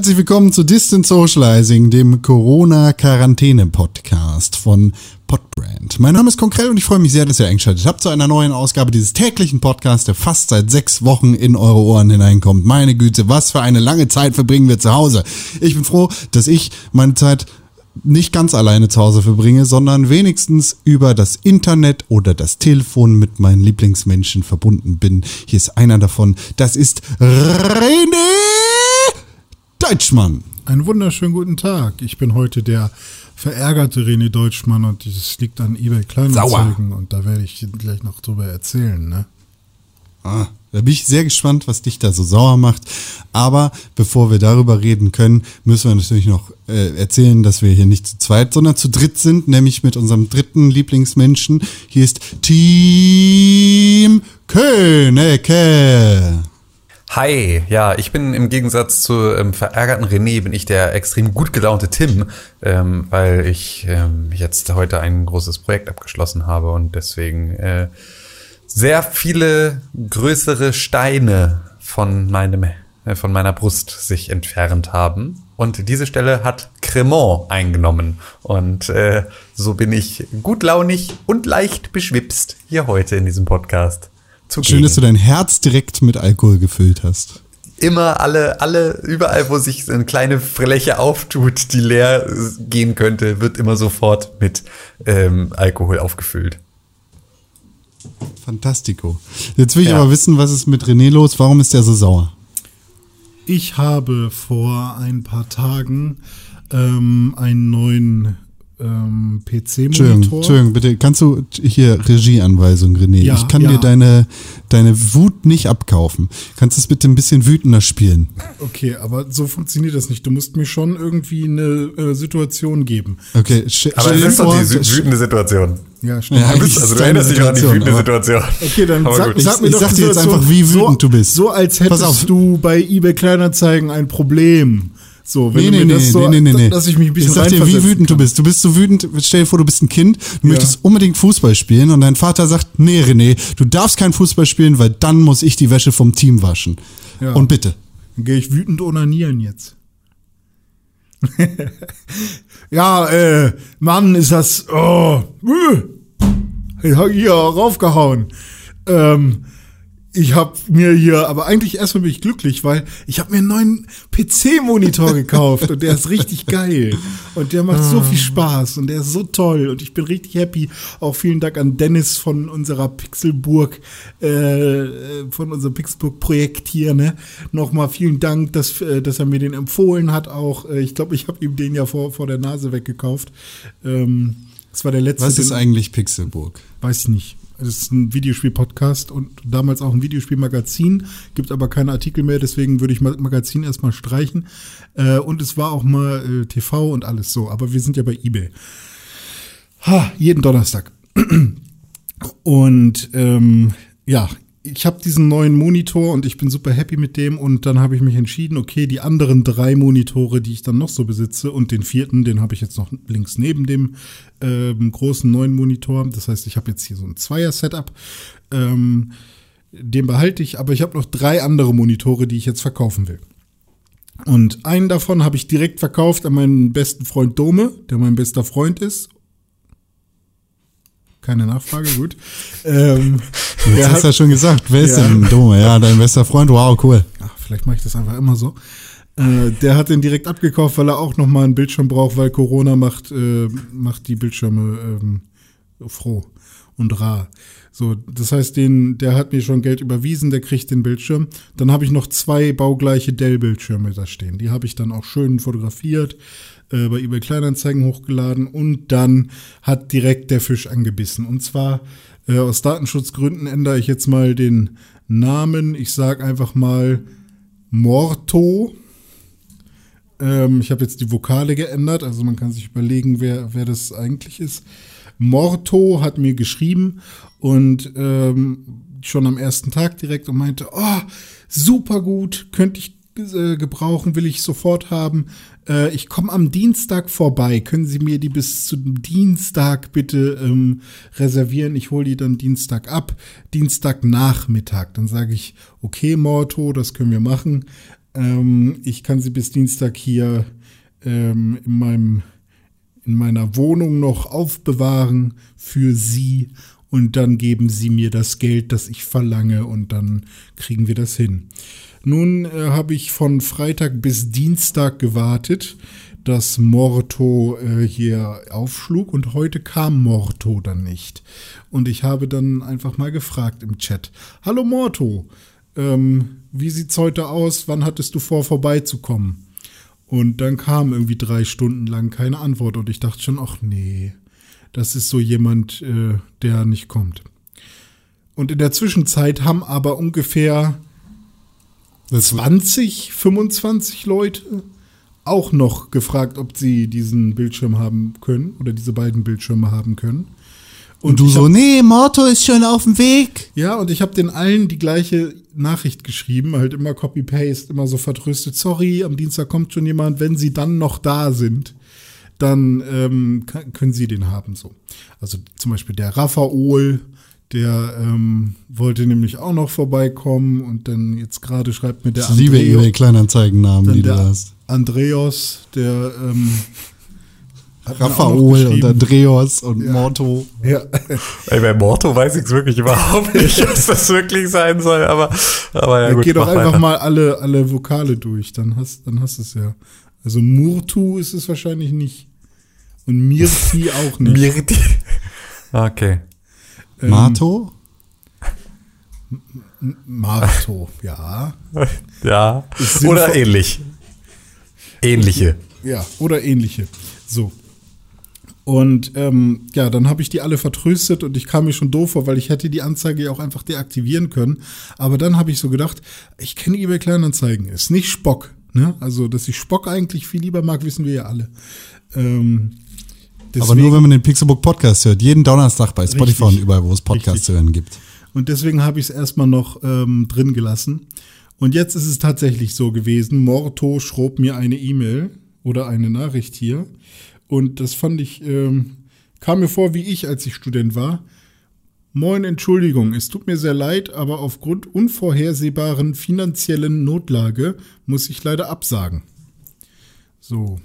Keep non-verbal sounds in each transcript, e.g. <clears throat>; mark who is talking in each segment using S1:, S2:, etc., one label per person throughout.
S1: Herzlich willkommen zu Distant Socializing, dem Corona-Quarantäne-Podcast von Podbrand. Mein Name ist Konkrell und ich freue mich sehr, dass ihr eingeschaltet habt zu einer neuen Ausgabe dieses täglichen Podcasts, der fast seit sechs Wochen in eure Ohren hineinkommt. Meine Güte, was für eine lange Zeit verbringen wir zu Hause. Ich bin froh, dass ich meine Zeit nicht ganz alleine zu Hause verbringe, sondern wenigstens über das Internet oder das Telefon mit meinen Lieblingsmenschen verbunden bin. Hier ist einer davon. Das ist René Deutschmann.
S2: Einen wunderschönen guten Tag. Ich bin heute der verärgerte René Deutschmann und das liegt an eBay Kleinanzeigen und da werde ich gleich noch drüber erzählen, ne?
S1: Ah, da bin ich sehr gespannt, was dich da so sauer macht. Aber bevor wir darüber reden können, müssen wir natürlich noch äh, erzählen, dass wir hier nicht zu zweit, sondern zu dritt sind, nämlich mit unserem dritten Lieblingsmenschen. Hier ist Team Königke.
S3: Hi, ja, ich bin im Gegensatz zu ähm, verärgerten René, bin ich der extrem gut gelaunte Tim, ähm, weil ich ähm, jetzt heute ein großes Projekt abgeschlossen habe und deswegen äh, sehr viele größere Steine von meinem äh, von meiner Brust sich entfernt haben. Und diese Stelle hat Cremant eingenommen. Und äh, so bin ich gutlaunig und leicht beschwipst hier heute in diesem Podcast.
S1: Zugegen. Schön, dass du dein Herz direkt mit Alkohol gefüllt hast.
S3: Immer alle, alle, überall, wo sich eine kleine Fläche auftut, die leer gehen könnte, wird immer sofort mit ähm, Alkohol aufgefüllt.
S1: Fantastico. Jetzt will ich ja. aber wissen, was ist mit René los? Warum ist der so sauer?
S2: Ich habe vor ein paar Tagen ähm, einen neuen ähm, PC-Monitor.
S1: Entschuldigung, bitte, kannst du hier Regieanweisung, René? Ja, ich kann ja. dir deine, deine Wut nicht abkaufen. Kannst du es bitte ein bisschen wütender spielen?
S2: Okay, aber so funktioniert das nicht. Du musst mir schon irgendwie eine äh, Situation geben.
S1: Okay,
S3: aber es ist doch die wütende Situation.
S2: Ja, stimmt.
S3: Ja, bist, <laughs> also du erinnerst dich an die wütende Situation.
S2: Okay, dann sag, sag, mir
S1: ich,
S2: doch
S1: ich sag dir jetzt einfach, wie wütend
S2: so,
S1: du bist.
S2: So als hättest du bei eBay Kleinanzeigen ein Problem. So, wenn
S1: nee,
S2: du
S1: mir
S2: nee, das so,
S1: nee, nee, nee.
S2: dass ich mich ein bisschen
S1: Ich sag dir, wie wütend kann. du bist. Du bist so wütend, stell dir vor, du bist ein Kind, du ja. möchtest unbedingt Fußball spielen und dein Vater sagt, nee, René, du darfst kein Fußball spielen, weil dann muss ich die Wäsche vom Team waschen. Ja. Und bitte.
S2: Dann gehe ich wütend onanieren jetzt. <laughs> ja, äh, Mann, ist das, oh, äh, hier raufgehauen. Ähm, ich habe mir hier, aber eigentlich erstmal bin ich glücklich, weil ich habe mir einen neuen PC-Monitor gekauft und der ist richtig geil und der macht so viel ah. Spaß und der ist so toll und ich bin richtig happy. Auch vielen Dank an Dennis von unserer Pixelburg, äh, von unserem Pixelburg-Projekt hier. Ne, nochmal vielen Dank, dass, äh, dass er mir den empfohlen hat. Auch äh, ich glaube, ich habe ihm den ja vor vor der Nase weggekauft. Ähm, das war der letzte.
S1: Was ist eigentlich Pixelburg?
S2: Weiß ich nicht. Das ist ein Videospiel-Podcast und damals auch ein Videospiel-Magazin, gibt aber keine Artikel mehr, deswegen würde ich Magazin erstmal streichen. Äh, und es war auch mal äh, TV und alles so, aber wir sind ja bei eBay. Ha, jeden Donnerstag. <clears throat> Und ähm, ja, ich habe diesen neuen Monitor und ich bin super happy mit dem und dann habe ich mich entschieden, okay, die anderen drei Monitore, die ich dann noch so besitze und den vierten, den habe ich jetzt noch links neben dem ähm, großen neuen Monitor. Das heißt, ich habe jetzt hier so ein Zweier-Setup. Ähm, den behalte ich, aber ich habe noch drei andere Monitore, die ich jetzt verkaufen will. Und einen davon habe ich direkt verkauft an meinen besten Freund Dome, der mein bester Freund ist keine Nachfrage, gut. Ähm,
S1: Jetzt hast du ja schon gesagt, wer ist ja. denn Dome? Ja, dein bester Freund, wow, cool.
S2: Ach, vielleicht mache ich das einfach immer so. Äh, der hat den direkt abgekauft, weil er auch nochmal einen Bildschirm braucht, weil Corona macht, äh, macht die Bildschirme ähm, froh und rar. So, das heißt, den, der hat mir schon Geld überwiesen, der kriegt den Bildschirm. Dann habe ich noch zwei baugleiche Dell-Bildschirme da stehen. Die habe ich dann auch schön fotografiert, äh, bei eBay Kleinanzeigen hochgeladen und dann hat direkt der Fisch angebissen. Und zwar äh, aus Datenschutzgründen ändere ich jetzt mal den Namen. Ich sage einfach mal Morto. Ähm, ich habe jetzt die Vokale geändert, also man kann sich überlegen, wer, wer das eigentlich ist. Morto hat mir geschrieben und ähm, schon am ersten Tag direkt und meinte, oh, super gut, könnte ich äh, gebrauchen, will ich sofort haben. Äh, ich komme am Dienstag vorbei. Können Sie mir die bis zum Dienstag bitte ähm, reservieren? Ich hole die dann Dienstag ab. Dienstagnachmittag. Dann sage ich, okay, Morto, das können wir machen. Ähm, ich kann sie bis Dienstag hier ähm, in meinem in meiner Wohnung noch aufbewahren für sie und dann geben sie mir das Geld, das ich verlange und dann kriegen wir das hin. Nun äh, habe ich von Freitag bis Dienstag gewartet, dass Morto äh, hier aufschlug und heute kam Morto dann nicht. Und ich habe dann einfach mal gefragt im Chat, hallo Morto, ähm, wie sieht's heute aus? Wann hattest du vor, vorbeizukommen? Und dann kam irgendwie drei Stunden lang keine Antwort und ich dachte schon, ach nee, das ist so jemand, äh, der nicht kommt. Und in der Zwischenzeit haben aber ungefähr 20, 25 Leute auch noch gefragt, ob sie diesen Bildschirm haben können oder diese beiden Bildschirme haben können.
S1: Und, du
S2: ich
S1: so,
S2: hab-
S1: nee, Morto ist schon auf dem Weg.
S2: Ja, und ich habe den allen die gleiche Nachricht geschrieben, halt immer Copy-Paste, immer so vertröstet. Sorry, am Dienstag kommt schon jemand. Wenn sie dann noch da sind, dann ähm, können sie den haben. So, also zum Beispiel der Raphael, der ähm, wollte nämlich auch noch vorbeikommen und dann jetzt gerade schreibt mir der
S1: Ich liebe eBay Kleinanzeigennamen, die du hast.
S2: Andreas, der ähm,
S1: Raphael und. Andreas und Morto.
S2: Ja.
S3: Ey, bei Morto weiß ich es wirklich überhaupt nicht, was das wirklich sein soll, aber, aber ja,
S2: Ja,
S3: gut.
S2: geh doch einfach
S3: weiter.
S2: mal alle, alle Vokale durch, dann hast, dann hast du es ja. Also Murtu ist es wahrscheinlich nicht. Und Mirti auch nicht.
S3: Mirti. <laughs> Okay.
S2: Ähm,
S1: Marto?
S2: Marto, ja.
S3: Ja. Oder ähnlich. Ähnliche.
S2: Ja, oder ähnliche. So. Und ähm, ja, dann habe ich die alle vertröstet und ich kam mir schon doof vor, weil ich hätte die Anzeige ja auch einfach deaktivieren können. Aber dann habe ich so gedacht, ich kenne eBay Kleinanzeigen, ist nicht Spock. Ne? Also, dass ich Spock eigentlich viel lieber mag, wissen wir ja alle. Ähm,
S1: Aber nur, wenn man den Pixelbook Podcast hört. Jeden Donnerstag bei Spotify
S2: Richtig.
S1: und überall, wo es Podcasts zu hören gibt.
S2: Und deswegen habe ich es erstmal noch ähm, drin gelassen. Und jetzt ist es tatsächlich so gewesen. Morto schrob mir eine E-Mail oder eine Nachricht hier. Und das fand ich, ähm, kam mir vor wie ich, als ich Student war. Moin, Entschuldigung, es tut mir sehr leid, aber aufgrund unvorhersehbaren finanziellen Notlage muss ich leider absagen. So.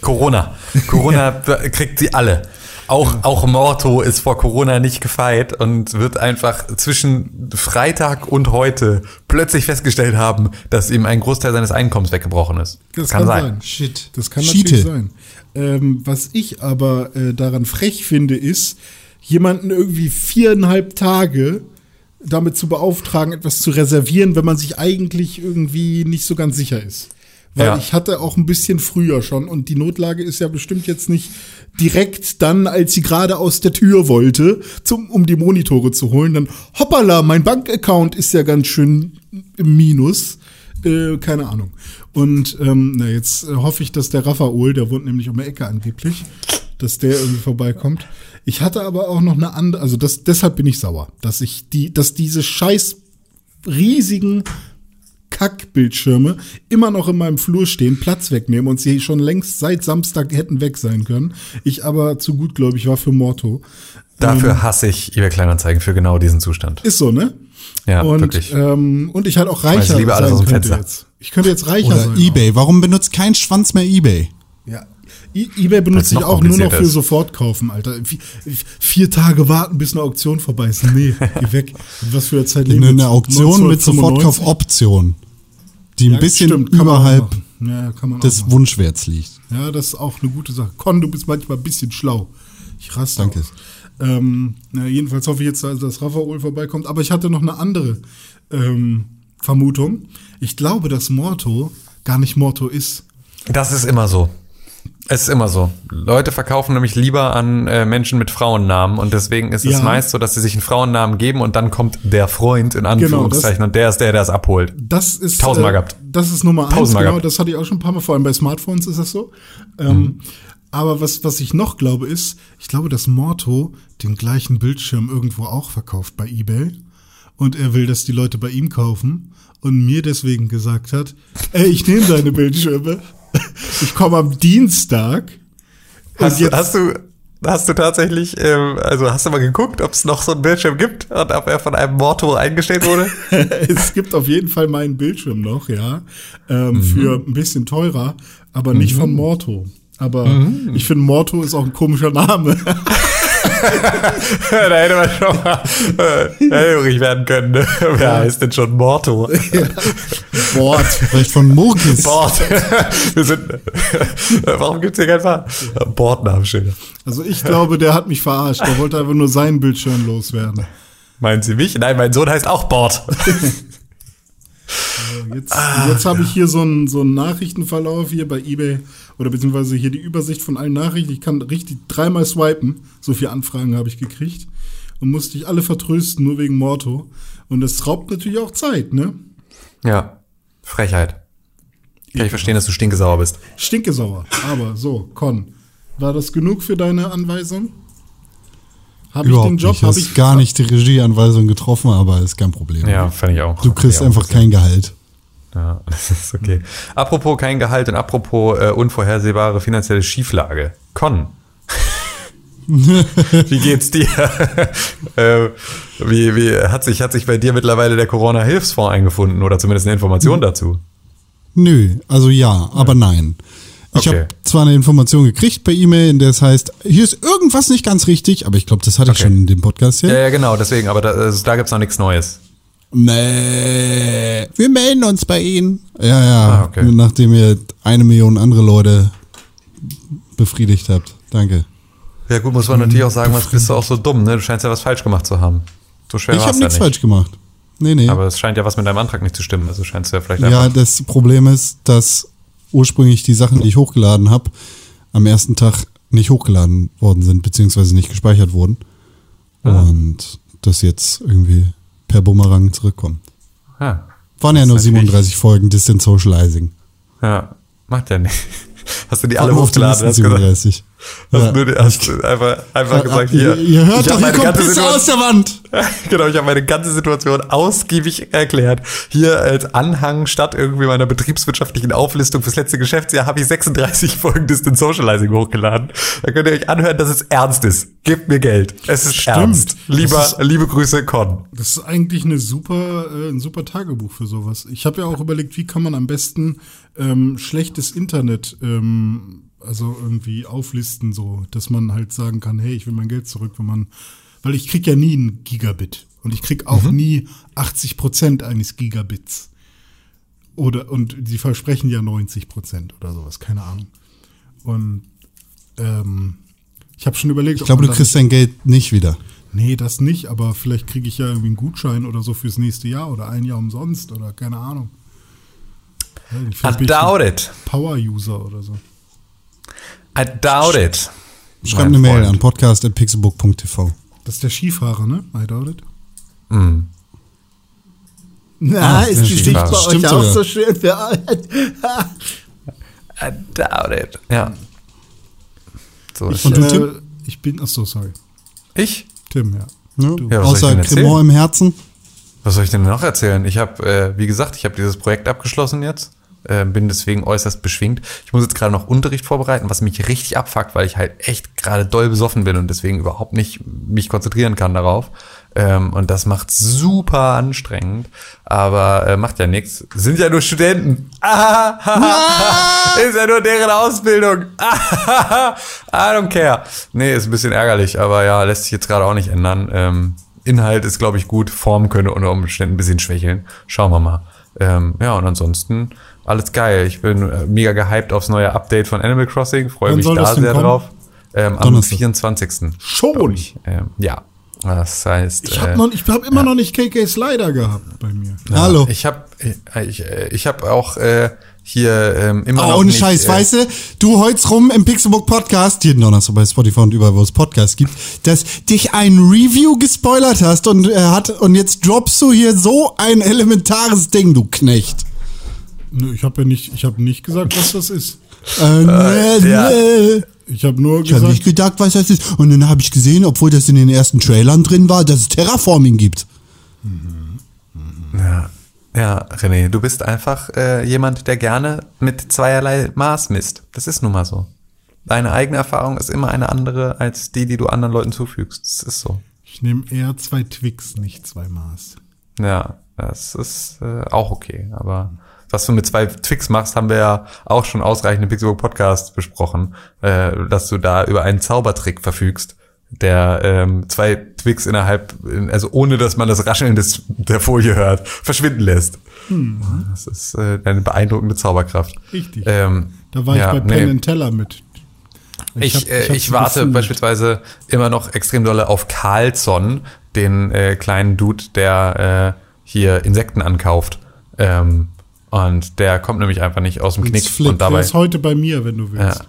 S3: Corona. Corona <laughs> kriegt sie alle. Auch, auch Morto ist vor Corona nicht gefeit und wird einfach zwischen Freitag und heute plötzlich festgestellt haben, dass ihm ein Großteil seines Einkommens weggebrochen ist.
S2: Das kann sein.
S1: Shit.
S2: Das kann
S1: Schiete.
S2: natürlich sein. Ähm, was ich aber äh, daran frech finde, ist, jemanden irgendwie viereinhalb Tage damit zu beauftragen, etwas zu reservieren, wenn man sich eigentlich irgendwie nicht so ganz sicher ist. Weil
S3: Ja.
S2: ich hatte auch ein bisschen früher schon und die Notlage ist ja bestimmt jetzt nicht direkt dann, als sie gerade aus der Tür wollte, zum, um die Monitore zu holen, dann hoppala, mein Bankaccount ist ja ganz schön im Minus. Äh, keine Ahnung. Und ähm, na, jetzt äh, hoffe ich, dass der Raphael, der wohnt nämlich um die Ecke angeblich, dass der irgendwie vorbeikommt. Ich hatte aber auch noch eine andere, also das, deshalb bin ich sauer, dass ich die, dass diese scheiß riesigen Kackbildschirme immer noch in meinem Flur stehen, Platz wegnehmen und sie schon längst seit Samstag hätten weg sein können. Ich aber zu gutgläubig war für Morto.
S3: Dafür hasse ich eBay Kleinanzeigen für genau diesen Zustand.
S2: Ist so, ne?
S3: Ja,
S2: und,
S3: wirklich.
S2: Ähm, und ich halt auch reicher
S3: Ich liebe alles
S2: sein könnte
S3: Fenster.
S2: jetzt. Ich könnte jetzt reicher
S1: Oder
S2: sein.
S1: Ebay. Warum benutzt kein Schwanz mehr Ebay?
S2: Ja. EBay benutze ich auch nur noch für
S3: ist.
S2: sofort kaufen, Alter. Vi- Vier Tage warten, bis eine Auktion vorbei ist. Nee, <laughs> geh weg. Was für eine Zeit leben
S1: Eine? Auktion mit
S2: 1995?
S1: Sofortkaufoption, die ein
S2: Ja,
S1: bisschen
S2: stimmt,
S1: überhalb.
S2: Ja, kann man auch
S1: des
S2: machen.
S1: Wunschwerts liegt.
S2: Ja, das ist auch eine gute Sache. Con, du bist manchmal ein bisschen schlau. Ich raste
S1: Danke.
S2: Ähm, na, jedenfalls hoffe ich jetzt, dass Raphael vorbeikommt. Aber ich hatte noch eine andere ähm, Vermutung. Ich glaube, dass Morto gar nicht Morto ist.
S3: Das ist immer so. Es ist immer so. Leute verkaufen nämlich lieber an äh, Menschen mit Frauennamen und deswegen ist es
S2: Ja.
S3: meist so, dass sie sich einen Frauennamen geben und dann kommt der Freund in Anführungszeichen und der ist der, der es abholt.
S2: Das ist
S3: Tausendmal
S2: äh,
S3: gehabt.
S2: Das ist Nummer eins.
S3: Tausendmal
S2: Genau,
S3: gehabt.
S2: das hatte ich auch schon ein paar Mal. Vor allem bei Smartphones ist das so. Ähm, aber was was ich noch glaube ist, ich glaube, dass Morto den gleichen Bildschirm irgendwo auch verkauft bei eBay und er will, dass die Leute bei ihm kaufen und mir deswegen gesagt hat, ey, ich nehme deine Bildschirme, <laughs> ich komme am Dienstag.
S3: Hast, du- hast du Hast du tatsächlich, ähm, also hast du mal geguckt, ob es noch so einen Bildschirm gibt und ob er von einem Morto eingestellt wurde? <laughs>
S2: es gibt auf jeden Fall meinen Bildschirm noch, ja, ähm, für ein bisschen teurer, aber nicht von Morto. Aber ich finde, Morto ist auch ein komischer Name. <laughs> <laughs>
S3: da hätte man schon mal äh, hellhörig werden können. Ne? Wer heißt denn schon Morto?
S1: Bord. Vielleicht von Murkis.
S3: Bord. Wir sind, warum gibt's hier kein Fahr Bordnamenschilder.
S2: Also ich glaube, der hat mich verarscht. Der wollte einfach nur seinen Bildschirm loswerden.
S3: Meinen Sie mich? Nein, mein Sohn heißt auch Bord. <laughs>
S2: Jetzt, jetzt habe ich hier so einen, so einen Nachrichtenverlauf hier bei eBay oder beziehungsweise hier die Übersicht von allen Nachrichten. Ich kann richtig dreimal swipen. So viele Anfragen habe ich gekriegt und musste ich alle vertrösten, nur wegen Morto. Und das raubt natürlich auch Zeit, ne?
S3: Ja, Frechheit. Kann ich verstehen, dass du stinkesauer bist.
S2: Stinkesauer. Aber so, Con, war das genug für deine Anweisung? Habe ich
S1: Überhaupt
S2: den Job?
S1: nicht.
S2: Habe
S1: Hast
S2: ich
S1: gar nicht die Regieanweisung getroffen, aber ist kein Problem.
S3: Ja, fand ich auch.
S1: Du kriegst
S3: ich auch
S1: einfach kein Gehalt.
S3: Ja, <laughs> das ist okay. Apropos kein Gehalt und apropos äh, unvorhersehbare finanzielle Schieflage. Con. <laughs> wie geht's dir? <laughs> äh, wie, wie hat sich, hat sich bei dir mittlerweile der Corona-Hilfsfonds eingefunden oder zumindest eine Information dazu?
S1: Nö, also ja, aber nein. Ich
S3: Okay.
S1: habe zwar eine Information gekriegt per E-Mail, in der es heißt, hier ist irgendwas nicht ganz richtig, aber ich glaube, das hatte ich
S3: Okay.
S1: schon in dem Podcast hier.
S3: Ja, ja, genau, deswegen, aber da, also, da gibt's noch nichts Neues.
S1: Nee, wir melden uns bei Ihnen. Ja, ja,
S3: Ah, okay.
S1: nachdem ihr eine Million andere Leute befriedigt habt. Danke.
S3: Ja gut, muss man natürlich auch sagen, was bist du auch so dumm, ne? Du scheinst ja was falsch gemacht zu haben. So schwer
S1: ich habe
S3: ja
S1: nichts
S3: nicht.
S1: falsch gemacht. Nee, nee.
S3: Aber es scheint ja was mit deinem Antrag nicht zu stimmen. Also scheinst du ja vielleicht
S1: Ja, das Problem ist, dass ursprünglich die Sachen, die ich hochgeladen habe, am ersten Tag nicht hochgeladen worden sind, beziehungsweise nicht gespeichert wurden.
S3: Ah.
S1: Und das jetzt irgendwie per Bumerang zurückkommt.
S3: Ja,
S1: Waren ja nur
S3: ist natürlich-
S1: 37 Folgen Distant Socializing.
S3: ja, macht ja nicht. <laughs> Hast du die alle
S1: Waren den
S3: hochgeladen? Gesagt,
S1: 37.
S3: hast,
S1: Ja.
S3: nur die, hast du einfach, einfach gesagt, hier.
S1: ihr, hört doch, hier kommt
S3: Situation-
S1: aus der Wand. <laughs>
S3: genau, ich habe meine ganze Situation ausgiebig erklärt. Hier als Anhang statt irgendwie meiner betriebswirtschaftlichen Auflistung fürs letzte Geschäftsjahr habe ich 36 <laughs> Folgen Distant Socializing hochgeladen. Da könnt ihr euch anhören, dass es ernst ist. Gebt mir Geld. Es ist
S2: Stimmt.
S3: ernst. Lieber,
S2: Das ist-
S3: liebe Grüße, Con.
S2: Das ist eigentlich eine super, äh, ein super Tagebuch für sowas. Ich habe ja auch überlegt, wie kann man am besten ähm, schlechtes Internet ähm, also irgendwie auflisten, so, dass man halt sagen kann, hey, ich will mein Geld zurück, wenn man, weil ich krieg ja nie ein Gigabit und ich krieg auch nie 80 Prozent eines Gigabits. Oder, und sie versprechen ja 90 Prozent oder sowas, keine Ahnung. Und ähm, ich habe schon überlegt,
S1: Ich glaube, du kriegst dein Geld nicht wieder.
S2: Nee, das nicht, aber vielleicht kriege ich ja irgendwie einen Gutschein oder so fürs nächste Jahr oder ein Jahr umsonst oder keine Ahnung. Ja,
S3: I doubt it.
S2: Power-User oder so.
S3: I doubt it.
S1: Schreib eine Mail an podcast.pixelbook.tv.
S2: Das ist der Skifahrer, ne? I doubt it.
S3: Mm.
S2: Na,
S1: Ah, ist die Sicht bei
S2: euch
S1: Stimmt auch sogar. so
S2: schön für euch? <laughs>
S3: I doubt it. Ja. So
S2: Ich,
S1: Und du,
S2: äh,
S1: Tim?
S2: ich bin, ach so, sorry.
S3: ich?
S2: Tim, ja.
S3: Ja, was soll ich
S1: Außer? Cremant im Herzen.
S3: Was soll ich denn noch erzählen? Ich habe, äh, wie gesagt, ich habe dieses Projekt abgeschlossen jetzt. Äh, bin deswegen äußerst beschwingt. Ich muss jetzt gerade noch Unterricht vorbereiten, was mich richtig abfuckt, weil ich halt echt gerade doll besoffen bin und deswegen überhaupt nicht mich konzentrieren kann darauf. Ähm, und das macht super anstrengend, aber äh, macht ja nichts. Sind ja nur Studenten. Ah, <laughs> ist ja nur deren Ausbildung. Ah, <laughs> I don't care. Nee, ist ein bisschen ärgerlich, aber ja, lässt sich jetzt gerade auch nicht ändern. Ähm, Inhalt ist, glaube ich, gut. Form könnte unter Umständen ein bisschen schwächeln. Schauen wir mal. Ähm, ja, und ansonsten alles geil. Ich bin äh, mega gehypt aufs neue Update von Animal Crossing. Freue mich da sehr
S2: kommen?
S3: drauf. Ähm, am
S1: Donnerstag.
S3: 24.
S2: Schon?
S3: Ähm, ja. Das heißt.
S2: Ich habe
S3: äh,
S2: hab immer noch nicht KK Slider gehabt bei mir.
S1: Hallo.
S3: Ich habe ich, äh, ich hab auch äh, hier ähm, immer
S1: Oh,
S3: noch
S1: ohne
S3: nicht,
S1: Scheiß,
S3: äh,
S1: weißt du, du heulst rum im Pixelbook Podcast, jeden Donnerstag bei Spotify und überall, wo es Podcasts gibt, dass dich ein Review gespoilert hast und er hat und jetzt droppst du hier so ein elementares Ding, du Knecht.
S2: Nö, Ich habe ja nicht, ich habe nicht gesagt, was das ist.
S1: Äh, nee,
S3: ja.
S1: nee.
S2: Ich habe nur
S1: Ich habe nicht
S2: gesagt,
S1: gedacht, was das ist. Und dann habe ich gesehen, obwohl das in den ersten Trailern drin war, dass es Terraforming gibt.
S3: Ja, ja, René, du bist einfach äh, jemand, der gerne mit zweierlei Maß misst. Das ist nun mal so. deine eigene Erfahrung ist immer eine andere als die, die du anderen Leuten zufügst. Das ist so.
S2: Ich nehme eher zwei Twix, nicht zwei Maß.
S3: Ja, das ist äh, auch okay. Aber was du mit zwei Twix machst, haben wir ja auch schon ausreichend im Pixelbook Podcast besprochen, äh, dass du da über einen Zaubertrick verfügst, der ähm, zwei Twix innerhalb, also ohne dass man das Rascheln des, der Folie hört, verschwinden lässt.
S2: Mhm.
S3: Das ist äh, eine beeindruckende Zauberkraft.
S2: Richtig.
S3: Ähm,
S2: Da war ich
S3: ja,
S2: bei Penn
S3: nee.
S2: and Teller mit.
S3: Ich, äh,
S2: hab
S3: ich
S2: sie
S3: warte
S2: gefühlt.
S3: beispielsweise immer noch extrem dolle auf Carlson, den äh, kleinen Dude, der äh, hier Insekten ankauft. Ähm, und der kommt nämlich einfach nicht aus dem
S1: Ins
S3: Knick. Und
S2: Der
S3: dabei.
S2: ist heute bei mir, wenn du willst.
S3: ja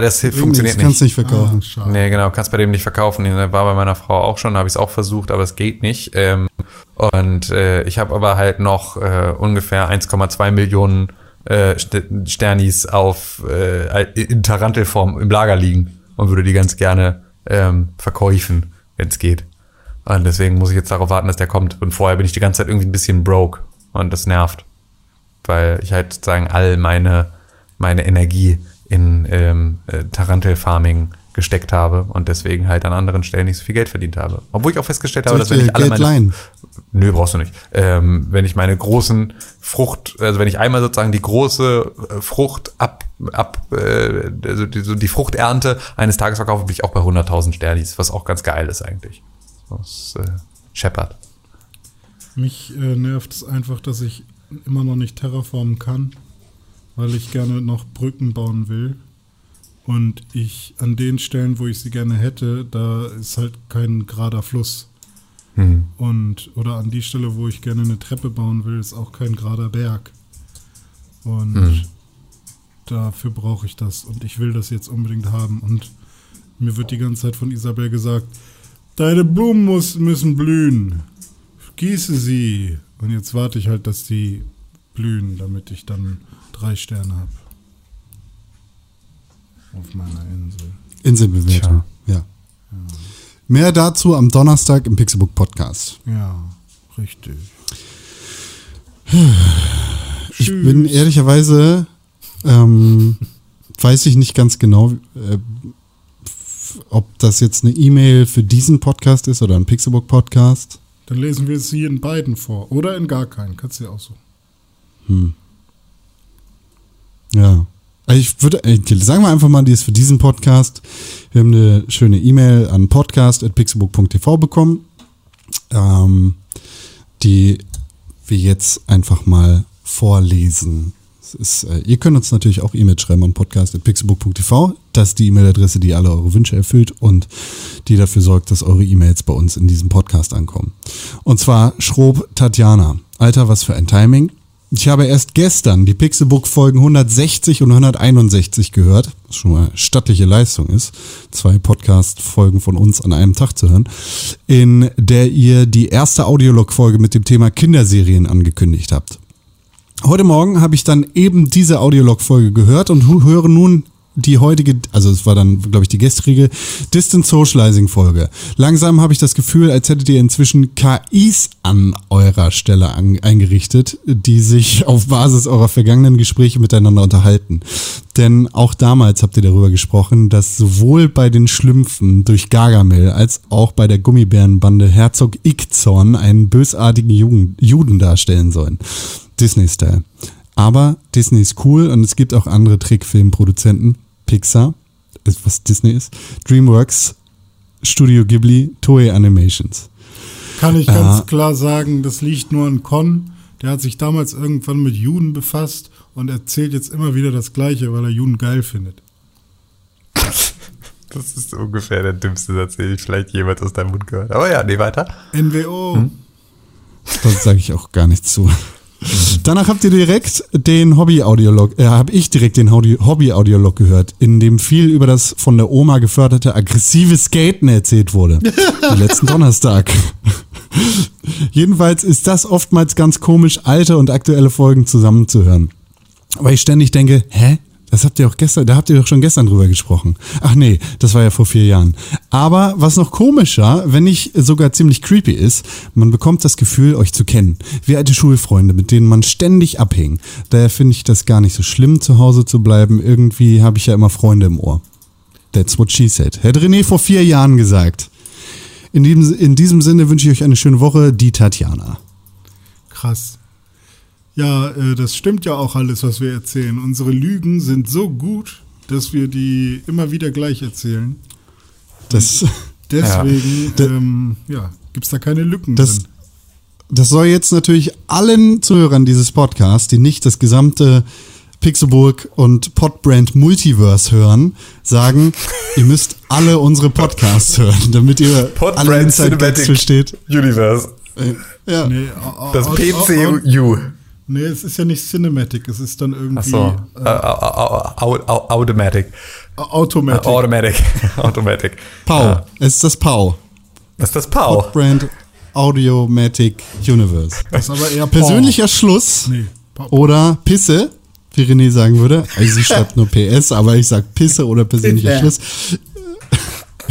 S3: das hilft, funktioniert
S1: das kannst
S3: nicht.
S1: du nicht verkaufen.
S2: Ah, schade.
S3: Nee, genau, kannst bei dem nicht verkaufen. Den war bei meiner Frau auch schon, habe ich es auch versucht, aber es geht nicht. Ähm, und äh, ich habe aber halt noch äh, ungefähr 1,2 Millionen äh, St- Sternis auf äh, in Tarantelform im Lager liegen und würde die ganz gerne ähm, verkäufen, wenn es geht. Und deswegen muss ich jetzt darauf warten, dass der kommt. Und vorher bin ich die ganze Zeit irgendwie ein bisschen broke und das nervt, weil ich halt sozusagen all meine meine Energie in ähm, äh, Tarantel-Farming gesteckt habe und deswegen halt an anderen Stellen nicht so viel Geld verdient habe. Obwohl ich auch festgestellt habe,
S1: Soll
S3: dass
S1: ich
S3: wenn ich alle
S1: Geld
S3: meine
S1: leihen?
S3: Nö, brauchst du nicht. Ähm, wenn ich meine großen Frucht, also wenn ich einmal sozusagen die große äh, Frucht ab, ab äh, also die, so die Fruchternte eines Tages verkaufe, bin ich auch bei 100.000 Sternis, was auch ganz geil ist eigentlich. Das äh, scheppert.
S2: Mich äh, nervt es einfach, dass ich immer noch nicht terraformen kann, weil ich gerne noch Brücken bauen will. Und ich an den Stellen, wo ich sie gerne hätte, da ist halt kein gerader Fluss.
S3: Hm.
S2: Und oder an die Stelle, wo ich gerne eine Treppe bauen will, ist auch kein gerader Berg. Und
S3: Hm.
S2: dafür brauche ich das. Und ich will das jetzt unbedingt haben. Und mir wird die ganze Zeit von Isabel gesagt, deine Blumen muss, müssen blühen. Gieße sie. Und jetzt warte ich halt, dass die blühen, damit ich dann drei Sterne habe. Auf meiner Insel.
S1: Inselbewertung. Ja. Mehr dazu am Donnerstag im Pixelbook Podcast.
S2: Ja, richtig.
S1: Ich bin ehrlicherweise, ähm, weiß ich nicht ganz genau, äh, ob das jetzt eine E-Mail für diesen Podcast ist oder ein Pixelbook Podcast.
S2: Dann lesen wir sie in beiden vor. Oder in gar keinen. Kannst du ja auch so.
S1: Ja. Also Ich würde, äh, sagen wir einfach mal, die ist für diesen Podcast. Wir haben eine schöne E-Mail an podcast.pixelbook.tv bekommen, ähm, die wir jetzt einfach mal vorlesen. Es ist, äh, ihr könnt uns natürlich auch E-Mail schreiben an podcast.pixelbook.tv. Das ist die E-Mail-Adresse, die alle eure Wünsche erfüllt und die dafür sorgt, dass eure E-Mails bei uns in diesem Podcast ankommen. Und zwar Schrob Tatjana. Alter, was für ein Timing. Ich habe erst gestern die Pixelbook-Folgen 160 und 161 gehört, was schon mal stattliche Leistung ist, zwei Podcast-Folgen von uns an einem Tag zu hören, in der ihr die erste Audiolog-Folge mit dem Thema Kinderserien angekündigt habt. Heute Morgen habe ich dann eben diese Audiolog-Folge gehört und höre nun die heutige, also es war dann, glaube ich, die gestrige Distant Socializing-Folge. Langsam habe ich das Gefühl, als hättet ihr inzwischen KIs an eurer Stelle an, eingerichtet, die sich <laughs> auf Basis eurer vergangenen Gespräche miteinander unterhalten. Denn auch damals habt ihr darüber gesprochen, dass sowohl bei den Schlümpfen durch Gargamel als auch bei der Gummibärenbande Herzog Ickzorn einen bösartigen Juden, Juden darstellen sollen. Disney-Style. Aber Disney ist cool und es gibt auch andere Trickfilmproduzenten. Pixar, ist, was Disney ist, DreamWorks, Studio Ghibli, Toei Animations.
S2: Kann ich ganz klar sagen, das liegt nur an Con. Der hat sich damals irgendwann mit Juden befasst und erzählt jetzt immer wieder das Gleiche, weil er Juden geil findet. <laughs>
S3: Das ist ungefähr der dümmste Satz, den ich vielleicht jemals aus deinem Mund gehört habe. Aber ja, nee, weiter.
S2: NWO.
S1: Das sage ich auch gar nicht zu. Danach habt ihr direkt den Hobby-Audiolog, äh, habe ich direkt den Hobby- Hobby-Audiolog gehört, in dem viel über das von der Oma geförderte aggressive Skaten erzählt wurde. letzten <laughs> Donnerstag. Jedenfalls ist das oftmals ganz komisch, alte und aktuelle Folgen zusammenzuhören. Weil ich ständig denke, hä? Das habt ihr auch gestern, da habt ihr doch schon gestern drüber gesprochen. Ach nee, das war ja vor vier Jahren. Aber was noch komischer, wenn nicht sogar ziemlich creepy ist, man bekommt das Gefühl, euch zu kennen. Wie alte Schulfreunde, mit denen man ständig abhing. Daher finde ich das gar nicht so schlimm, zu Hause zu bleiben. Irgendwie habe ich ja immer Freunde im Ohr. That's what she said. Hätte René vor vier Jahren gesagt. In diesem, in diesem Sinne wünsche ich euch eine schöne Woche, die Tatjana.
S2: Krass. Ja, äh, das stimmt ja auch alles, was wir erzählen. Unsere Lügen sind so gut, dass wir die immer wieder gleich erzählen.
S1: Das,
S2: Deswegen,
S1: Ja.
S2: ähm, ja, gibt's da keine Lücken
S1: das,
S2: drin.
S1: das soll jetzt natürlich allen Zuhörern dieses Podcasts, die nicht das gesamte Pixelburg und Podbrand Multiverse hören, sagen, <laughs> ihr müsst alle unsere Podcasts hören, damit ihr alle
S3: Podbrand
S1: Inside-Gags
S3: Cinematic
S1: versteht.
S3: Universe.
S1: Ja.
S2: Nee,
S3: Das PCU.
S2: Nee, es ist ja nicht Cinematic, es ist dann irgendwie
S3: Achso.
S2: äh,
S3: Automatic.
S2: Automatic. <laughs>
S3: Automatic. Automatic.
S1: Pau.
S3: Ja.
S1: Es ist das Pau.
S3: Das ist das Pau.
S1: Podbrand Audiomatic Universe.
S2: das ist aber eher
S1: Persönlicher Schluss
S2: Nee, Pa-
S1: oder Pisse, wie René sagen würde. Also sie schreibt nur PS, aber ich sag Pisse oder persönlicher Schluss.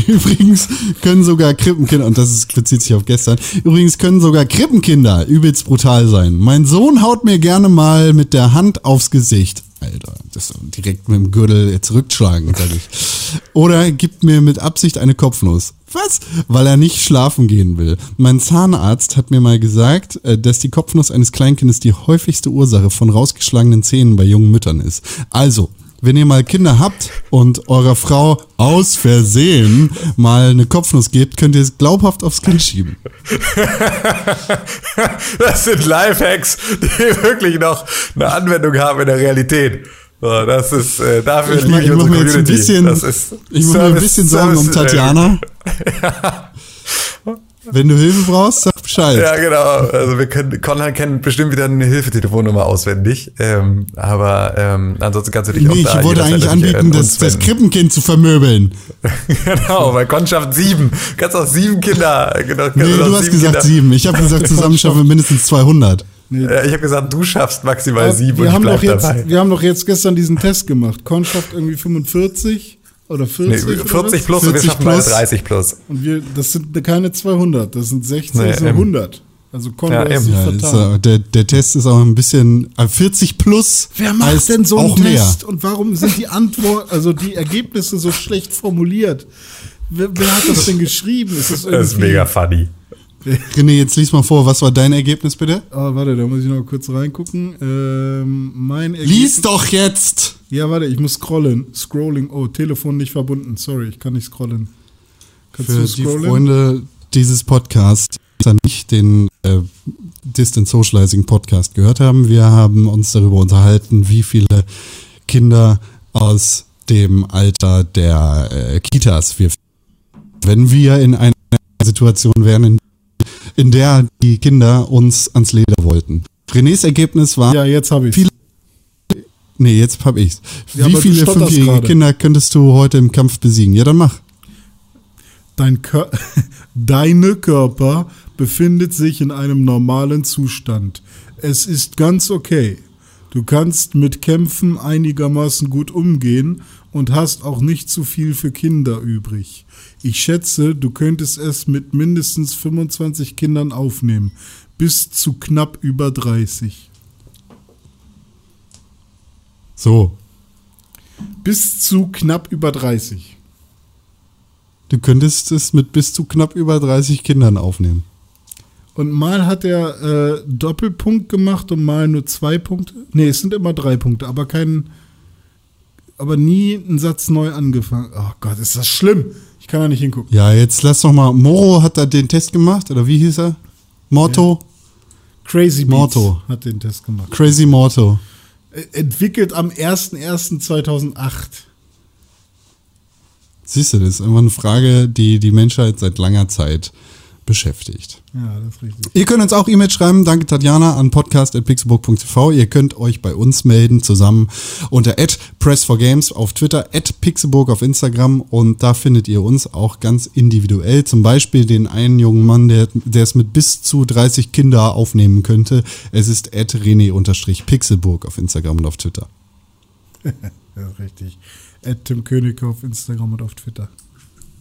S1: <laughs> Übrigens können sogar Krippenkinder, und das ist, bezieht sich auf gestern, übrigens können sogar Krippenkinder übelst brutal sein. Mein Sohn haut mir gerne mal mit der Hand aufs Gesicht. Alter, das direkt mit dem Gürtel zurückschlagen, sag ich. Oder gibt mir mit Absicht eine Kopfnuss. Was? Weil er nicht schlafen gehen will. Mein Zahnarzt hat mir mal gesagt, äh, dass die Kopfnuss eines Kleinkindes die häufigste Ursache von rausgeschlagenen Zähnen bei jungen Müttern ist. Also, wenn ihr mal Kinder habt und eurer Frau aus Versehen mal eine Kopfnuss gebt, könnt ihr es glaubhaft aufs Kind schieben. <laughs>
S3: Das sind Lifehacks, die wirklich noch eine Anwendung haben in der Realität. So, das ist, äh, dafür
S1: Ich,
S3: liebe
S1: ich mache
S3: unsere
S1: mir jetzt ein
S3: Community.
S1: bisschen,
S3: Das ist
S1: ich mach mir ein bisschen Sorgen um
S3: Service- äh, <laughs>
S1: Tatjana. Wenn du Hilfe brauchst, sag Bescheid.
S3: Ja, genau. Also wir können, Conrad kennt bestimmt wieder eine Hilfetelefonnummer auswendig. Ähm, aber ähm, ansonsten kannst du dich auch
S1: Nee,
S3: da
S1: ich wollte eigentlich
S3: natürlich
S1: anbieten,
S3: an
S1: das, das. Krippenkind zu vermöbeln. <laughs>
S3: genau, bei Konnschaft sieben. Kannst auch sieben Kinder. Genau,
S1: Nee, du hast
S3: sieben
S1: gesagt
S3: Kinder.
S1: sieben. Ich habe gesagt, <laughs> zusammen schaffen wir mindestens 200.
S3: Ja, ich habe gesagt, du schaffst maximal
S2: Aber
S3: sieben
S2: wir,
S3: und
S2: haben
S3: ich
S2: doch
S3: bleib
S2: jetzt,
S3: dabei.
S2: wir haben doch jetzt gestern diesen Test gemacht. Con schafft irgendwie 45 oder 40.
S3: Nee,
S2: oder
S3: 40
S2: was?
S3: plus und wir
S1: 40
S3: schaffen beide
S1: plus.
S3: 30 plus.
S2: Und wir, das sind keine 200, das sind 60,
S3: Nee,
S2: das sind
S3: eben.
S2: 100. Also
S3: Ja, eben.
S2: dich
S1: Ja, ist,
S2: vertan.
S1: äh, der, der Test ist auch ein bisschen äh, 40 plus.
S2: Wer macht denn so einen
S1: auch mehr.
S2: Test? Und warum sind die Antwort, also die Ergebnisse so schlecht formuliert? Wer, wer hat das denn geschrieben? Ist das,
S3: Das ist mega funny.
S1: René, jetzt lies mal vor, was war dein Ergebnis bitte?
S2: Ah, warte, da muss ich noch kurz reingucken. Ähm, mein Ergebnis.
S1: Lies doch jetzt!
S2: Ja, warte, ich muss scrollen. Scrolling. Oh, Telefon nicht verbunden. Sorry, ich kann nicht scrollen. Kannst
S1: Für
S2: du
S1: die
S2: scrollen?
S1: Freunde dieses Podcasts, die dann nicht den äh, Distant Socializing Podcast gehört haben, wir haben uns darüber unterhalten, wie viele Kinder aus dem Alter der äh, Kitas wir wenn wir in einer Situation wären, in, in der die Kinder uns ans Leder wollten. Renés Ergebnis war,
S2: Ja, jetzt habe ich
S1: Viele- nee, jetzt hab ich's.
S2: Ja,
S1: Wie viele fünfjährige. Kinder könntest du heute im Kampf besiegen? Ja, dann mach.
S2: Dein Kör <laughs> Deine Körper befindet sich in einem normalen Zustand. Es ist ganz okay. Du kannst mit Kämpfen einigermaßen gut umgehen und hast auch nicht zu viel für Kinder übrig. Ich schätze, du könntest es mit mindestens 25 Kindern aufnehmen, bis zu knapp über 30.
S1: So.
S2: Bis zu knapp über 30.
S1: Du könntest es mit bis zu knapp über 30 Kindern aufnehmen.
S2: Und mal hat er äh, Doppelpunkt gemacht und mal nur zwei Punkte. Nee, es sind immer drei Punkte, aber kein. Aber nie einen Satz neu angefangen. Oh Gott, ist das schlimm. Ich kann da nicht hingucken.
S1: Ja, jetzt lass doch mal. Moro hat da den Test gemacht, oder wie hieß er? Morto?
S2: Crazy Beats
S1: Morto.
S2: hat den Test gemacht.
S1: Crazy Morto.
S2: Äh, Entwickelt am 01.01.2008.
S1: Siehst du, das ist einfach eine Frage, die die Menschheit seit langer Zeit beschäftigt.
S2: Ja, das ist richtig.
S1: Ihr könnt uns auch E-Mail schreiben, danke Tatjana, an podcast.pixelburg.tv. Ihr könnt euch bei uns melden, zusammen unter @press4games auf Twitter, @pixelburg auf Instagram und da findet ihr uns auch ganz individuell. Zum Beispiel den einen jungen Mann, der, der es mit bis zu 30 Kinder aufnehmen könnte. Es ist @rene-pixelburg auf Instagram und auf Twitter. <laughs>
S2: Ja, richtig. Ed Tim König auf Instagram und auf Twitter.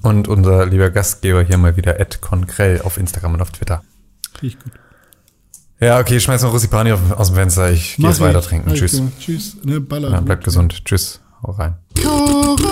S3: Und unser lieber Gastgeber hier mal wieder Ed Konkrell auf Instagram und auf Twitter.
S2: Riecht gut.
S3: Ja, okay, schmeiß mal Russipani aus dem Fenster. Ich gehe jetzt weiter trinken. Tschüss.
S2: gemacht. Tschüss. Ne, baller.
S3: Ja, bleibt gesund. Tschüss. Hau rein.
S1: Corona.